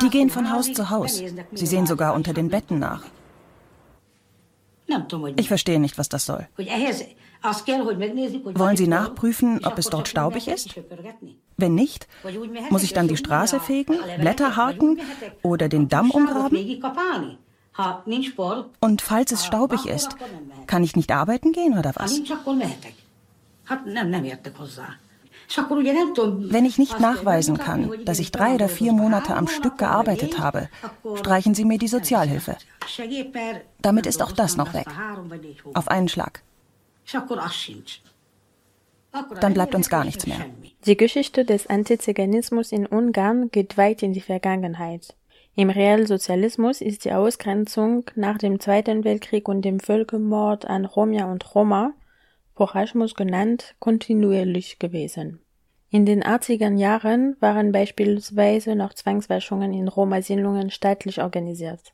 Die gehen von Haus zu Haus. Sie sehen sogar unter den Betten nach. Ich verstehe nicht, was das soll. Wollen Sie nachprüfen, ob es dort staubig ist? Wenn nicht, muss ich dann die Straße fegen, Blätter haken oder den Damm umgraben? Und falls es staubig ist, kann ich nicht arbeiten gehen oder was? Wenn ich nicht nachweisen kann, dass ich drei oder vier Monate am Stück gearbeitet habe, streichen Sie mir die Sozialhilfe. Damit ist auch das noch weg. Auf einen Schlag. Dann bleibt uns gar nichts mehr. Die Geschichte des Antiziganismus in Ungarn geht weit in die Vergangenheit. Im Realsozialismus ist die Ausgrenzung nach dem Zweiten Weltkrieg und dem Völkermord an Romja und Roma, Porachmus genannt, kontinuierlich gewesen. In den 80er Jahren waren beispielsweise noch Zwangswaschungen in Roma-Siedlungen staatlich organisiert.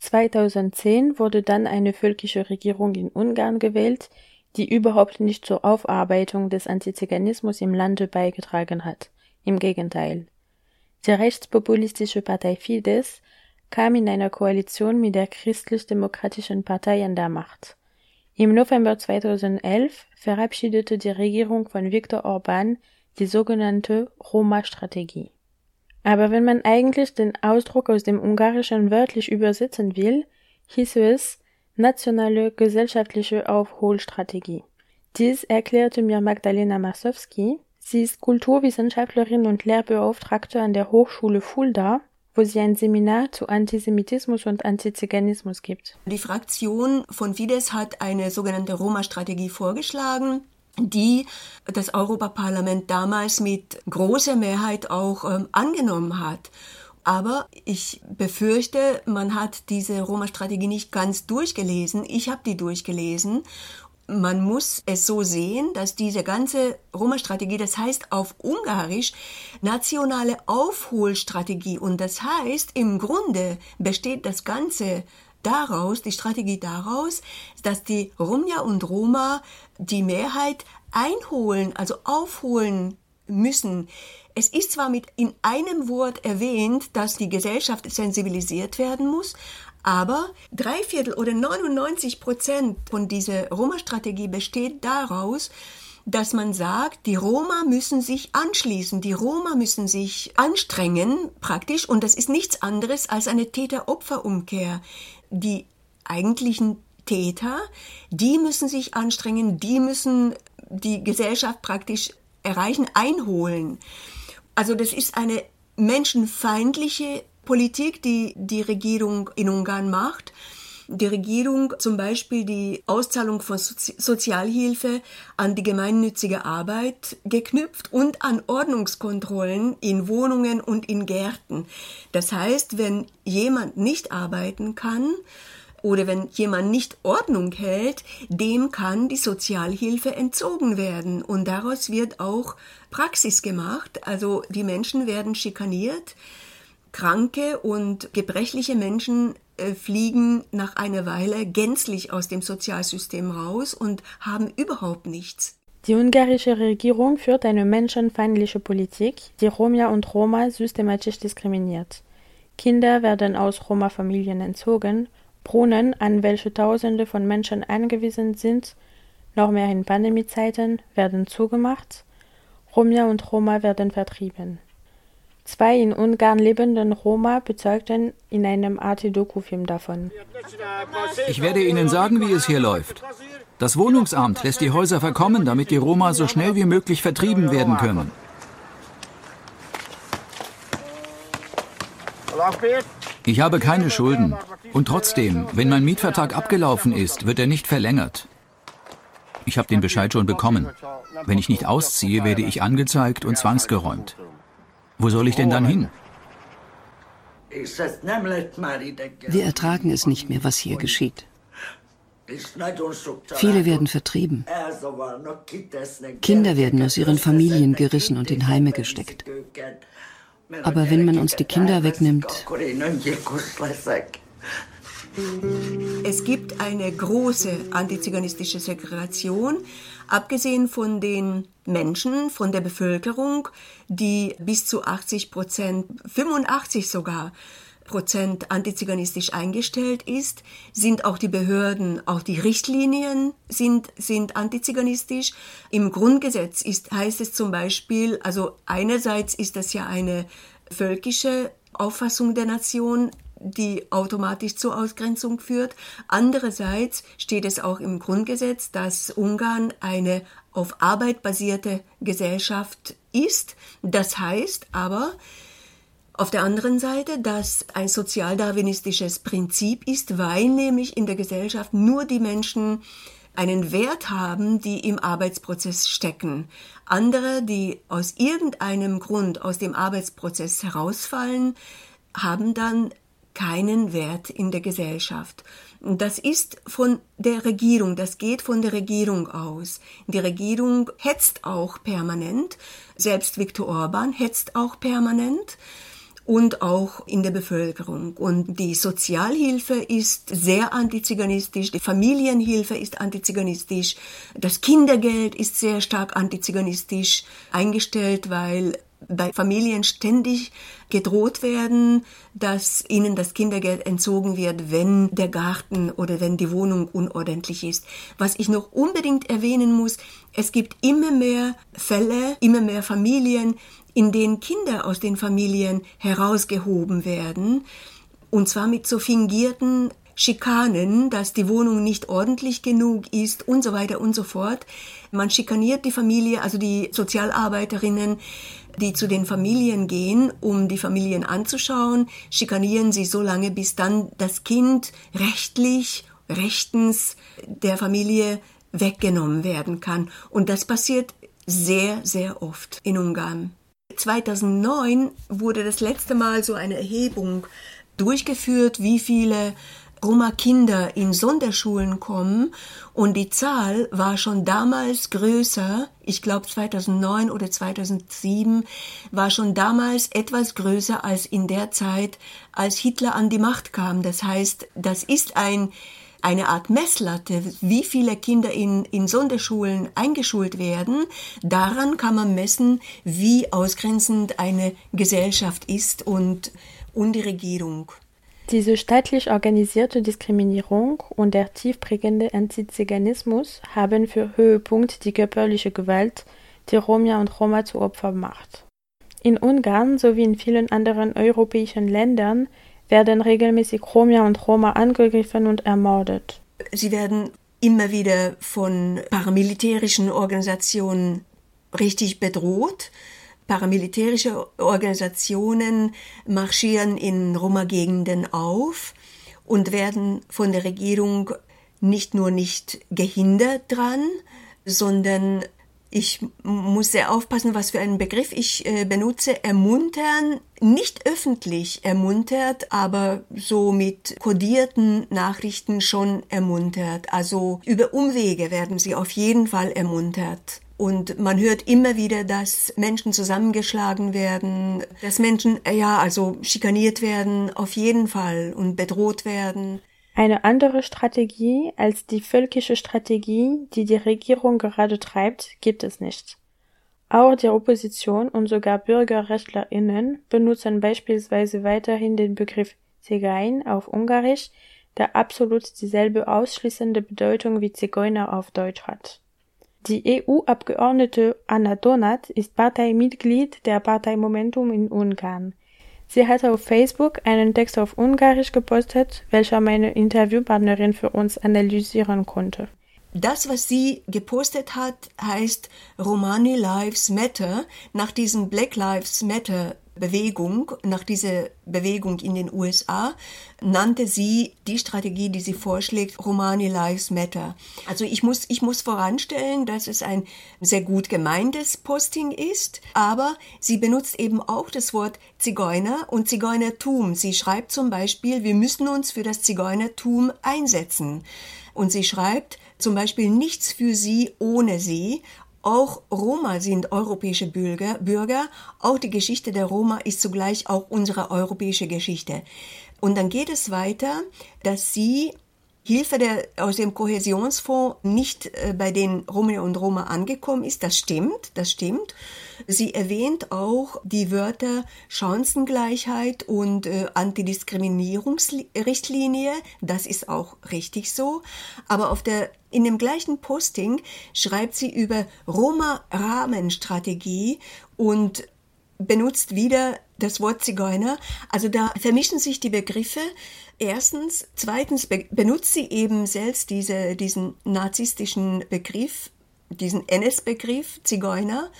2010 wurde dann eine völkische Regierung in Ungarn gewählt, die überhaupt nicht zur Aufarbeitung des Antiziganismus im Lande beigetragen hat. Im Gegenteil. Die rechtspopulistische Partei Fidesz kam in einer Koalition mit der christlich-demokratischen Partei an der Macht. Im November 2011 verabschiedete die Regierung von Viktor Orban die sogenannte Roma-Strategie. Aber wenn man eigentlich den Ausdruck aus dem Ungarischen wörtlich übersetzen will, hieße es nationale gesellschaftliche Aufholstrategie. Dies erklärte mir Magdalena Masowski, Sie ist Kulturwissenschaftlerin und Lehrbeauftragte an der Hochschule Fulda, wo sie ein Seminar zu Antisemitismus und Antiziganismus gibt. Die Fraktion von Fidesz hat eine sogenannte Roma-Strategie vorgeschlagen die das Europaparlament damals mit großer Mehrheit auch ähm, angenommen hat. Aber ich befürchte, man hat diese Roma-Strategie nicht ganz durchgelesen. Ich habe die durchgelesen man muss es so sehen, dass diese ganze Roma-Strategie, das heißt auf Ungarisch nationale Aufholstrategie und das heißt im Grunde besteht das Ganze daraus, die Strategie daraus, dass die Romja und Roma die Mehrheit einholen, also aufholen müssen. Es ist zwar mit in einem Wort erwähnt, dass die Gesellschaft sensibilisiert werden muss, aber drei Viertel oder 99 Prozent von dieser Roma-Strategie besteht daraus, dass man sagt, die Roma müssen sich anschließen, die Roma müssen sich anstrengen praktisch und das ist nichts anderes als eine Täter-Opfer-Umkehr. Die eigentlichen Täter, die müssen sich anstrengen, die müssen die Gesellschaft praktisch erreichen, einholen. Also das ist eine menschenfeindliche Politik, die die Regierung in Ungarn macht. Die Regierung zum Beispiel die Auszahlung von Sozialhilfe an die gemeinnützige Arbeit geknüpft und an Ordnungskontrollen in Wohnungen und in Gärten. Das heißt, wenn jemand nicht arbeiten kann, oder wenn jemand nicht Ordnung hält, dem kann die Sozialhilfe entzogen werden. Und daraus wird auch Praxis gemacht. Also die Menschen werden schikaniert. Kranke und gebrechliche Menschen äh, fliegen nach einer Weile gänzlich aus dem Sozialsystem raus und haben überhaupt nichts. Die ungarische Regierung führt eine menschenfeindliche Politik, die Romja und Roma systematisch diskriminiert. Kinder werden aus Roma-Familien entzogen, Brunnen, an welche Tausende von Menschen angewiesen sind, noch mehr in Pandemiezeiten, werden zugemacht, Romja und Roma werden vertrieben. Zwei in Ungarn lebenden Roma bezeugten in einem Arte-Doku-Film davon. Ich werde Ihnen sagen, wie es hier läuft. Das Wohnungsamt lässt die Häuser verkommen, damit die Roma so schnell wie möglich vertrieben werden können. Ich habe keine Schulden. Und trotzdem, wenn mein Mietvertrag abgelaufen ist, wird er nicht verlängert. Ich habe den Bescheid schon bekommen. Wenn ich nicht ausziehe, werde ich angezeigt und zwangsgeräumt. Wo soll ich denn dann hin? Wir ertragen es nicht mehr, was hier geschieht. Viele werden vertrieben. Kinder werden aus ihren Familien gerissen und in Heime gesteckt. Aber wenn man uns die Kinder wegnimmt, es gibt eine große antiziganistische Segregation, abgesehen von den Menschen, von der Bevölkerung, die bis zu 80 Prozent, 85 sogar, Prozent antiziganistisch eingestellt ist, sind auch die Behörden, auch die Richtlinien sind, sind antiziganistisch. Im Grundgesetz ist, heißt es zum Beispiel, also einerseits ist das ja eine völkische Auffassung der Nation, die automatisch zur Ausgrenzung führt. Andererseits steht es auch im Grundgesetz, dass Ungarn eine auf Arbeit basierte Gesellschaft ist. Das heißt aber, auf der anderen Seite, dass ein sozialdarwinistisches Prinzip ist, weil nämlich in der Gesellschaft nur die Menschen einen Wert haben, die im Arbeitsprozess stecken. Andere, die aus irgendeinem Grund aus dem Arbeitsprozess herausfallen, haben dann keinen Wert in der Gesellschaft. Das ist von der Regierung, das geht von der Regierung aus. Die Regierung hetzt auch permanent, selbst Viktor Orban hetzt auch permanent und auch in der Bevölkerung. Und die Sozialhilfe ist sehr antiziganistisch, die Familienhilfe ist antiziganistisch, das Kindergeld ist sehr stark antiziganistisch eingestellt, weil bei Familien ständig gedroht werden, dass ihnen das Kindergeld entzogen wird, wenn der Garten oder wenn die Wohnung unordentlich ist. Was ich noch unbedingt erwähnen muss, es gibt immer mehr Fälle, immer mehr Familien, in denen Kinder aus den Familien herausgehoben werden, und zwar mit so fingierten Schikanen, dass die Wohnung nicht ordentlich genug ist und so weiter und so fort. Man schikaniert die Familie, also die Sozialarbeiterinnen, die zu den Familien gehen, um die Familien anzuschauen, schikanieren sie so lange, bis dann das Kind rechtlich, rechtens der Familie weggenommen werden kann. Und das passiert sehr, sehr oft in Ungarn. 2009 wurde das letzte Mal so eine Erhebung durchgeführt, wie viele Roma-Kinder in Sonderschulen kommen und die Zahl war schon damals größer, ich glaube 2009 oder 2007, war schon damals etwas größer als in der Zeit, als Hitler an die Macht kam. Das heißt, das ist ein eine Art Messlatte, wie viele Kinder in, in Sonderschulen eingeschult werden. Daran kann man messen, wie ausgrenzend eine Gesellschaft ist und, und die Regierung. Diese staatlich organisierte Diskriminierung und der tiefprägende Antiziganismus haben für Höhepunkt die körperliche Gewalt, die Roma und Roma zu Opfer macht. In Ungarn sowie in vielen anderen europäischen Ländern werden regelmäßig Roma und Roma angegriffen und ermordet. Sie werden immer wieder von paramilitärischen Organisationen richtig bedroht. Paramilitärische Organisationen marschieren in Roma-Gegenden auf und werden von der Regierung nicht nur nicht gehindert dran, sondern ich muss sehr aufpassen, was für einen Begriff ich äh, benutze, ermuntern, nicht öffentlich ermuntert, aber so mit kodierten Nachrichten schon ermuntert. Also über Umwege werden sie auf jeden Fall ermuntert. Und man hört immer wieder, dass Menschen zusammengeschlagen werden, dass Menschen, äh, ja, also schikaniert werden, auf jeden Fall und bedroht werden. Eine andere Strategie als die völkische Strategie, die die Regierung gerade treibt, gibt es nicht. Auch die Opposition und sogar BürgerrechtlerInnen benutzen beispielsweise weiterhin den Begriff Zigein auf Ungarisch, der absolut dieselbe ausschließende Bedeutung wie Zigeuner auf Deutsch hat. Die EU-Abgeordnete Anna Donat ist Parteimitglied der Partei Momentum in Ungarn. Sie hatte auf Facebook einen Text auf Ungarisch gepostet, welcher meine Interviewpartnerin für uns analysieren konnte. Das, was sie gepostet hat, heißt Romani Lives Matter. Nach diesem Black Lives Matter Bewegung, nach dieser Bewegung in den USA, nannte sie die Strategie, die sie vorschlägt, Romani Lives Matter. Also ich muss, ich muss voranstellen, dass es ein sehr gut gemeintes Posting ist, aber sie benutzt eben auch das Wort Zigeuner und Zigeunertum. Sie schreibt zum Beispiel, wir müssen uns für das Zigeunertum einsetzen. Und sie schreibt zum Beispiel nichts für sie ohne sie auch Roma sind europäische Bürger, Bürger. Auch die Geschichte der Roma ist zugleich auch unsere europäische Geschichte. Und dann geht es weiter, dass sie Hilfe der, aus dem Kohäsionsfonds nicht äh, bei den Roma und Roma angekommen ist. Das stimmt, das stimmt. Sie erwähnt auch die Wörter Chancengleichheit und äh, Antidiskriminierungsrichtlinie. Das ist auch richtig so. Aber auf der in dem gleichen Posting schreibt sie über Roma-Rahmenstrategie und benutzt wieder das Wort Zigeuner. Also da vermischen sich die Begriffe. Erstens. Zweitens benutzt sie eben selbst diese, diesen narzisstischen Begriff, diesen NS-Begriff Zigeuner.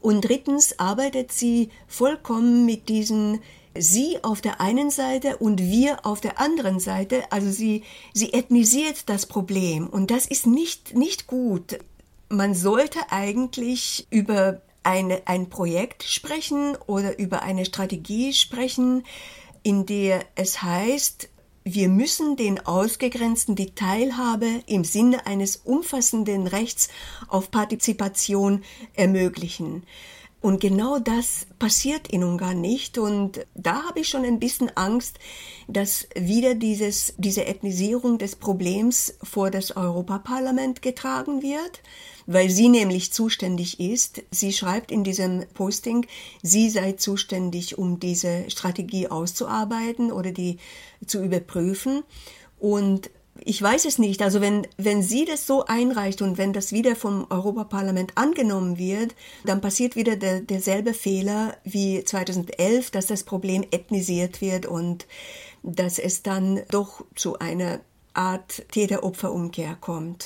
Und drittens arbeitet sie vollkommen mit diesen sie auf der einen Seite und wir auf der anderen Seite. Also sie, sie ethnisiert das Problem und das ist nicht, nicht gut. Man sollte eigentlich über eine, ein Projekt sprechen oder über eine Strategie sprechen, in der es heißt, wir müssen den Ausgegrenzten die Teilhabe im Sinne eines umfassenden Rechts auf Partizipation ermöglichen. Und genau das passiert in Ungarn nicht. Und da habe ich schon ein bisschen Angst, dass wieder dieses, diese Ethnisierung des Problems vor das Europaparlament getragen wird, weil sie nämlich zuständig ist. Sie schreibt in diesem Posting, sie sei zuständig, um diese Strategie auszuarbeiten oder die zu überprüfen. Und ich weiß es nicht. Also wenn, wenn sie das so einreicht und wenn das wieder vom Europaparlament angenommen wird, dann passiert wieder der, derselbe Fehler wie 2011, dass das Problem ethnisiert wird und dass es dann doch zu einer Art Täter-Opfer-Umkehr kommt.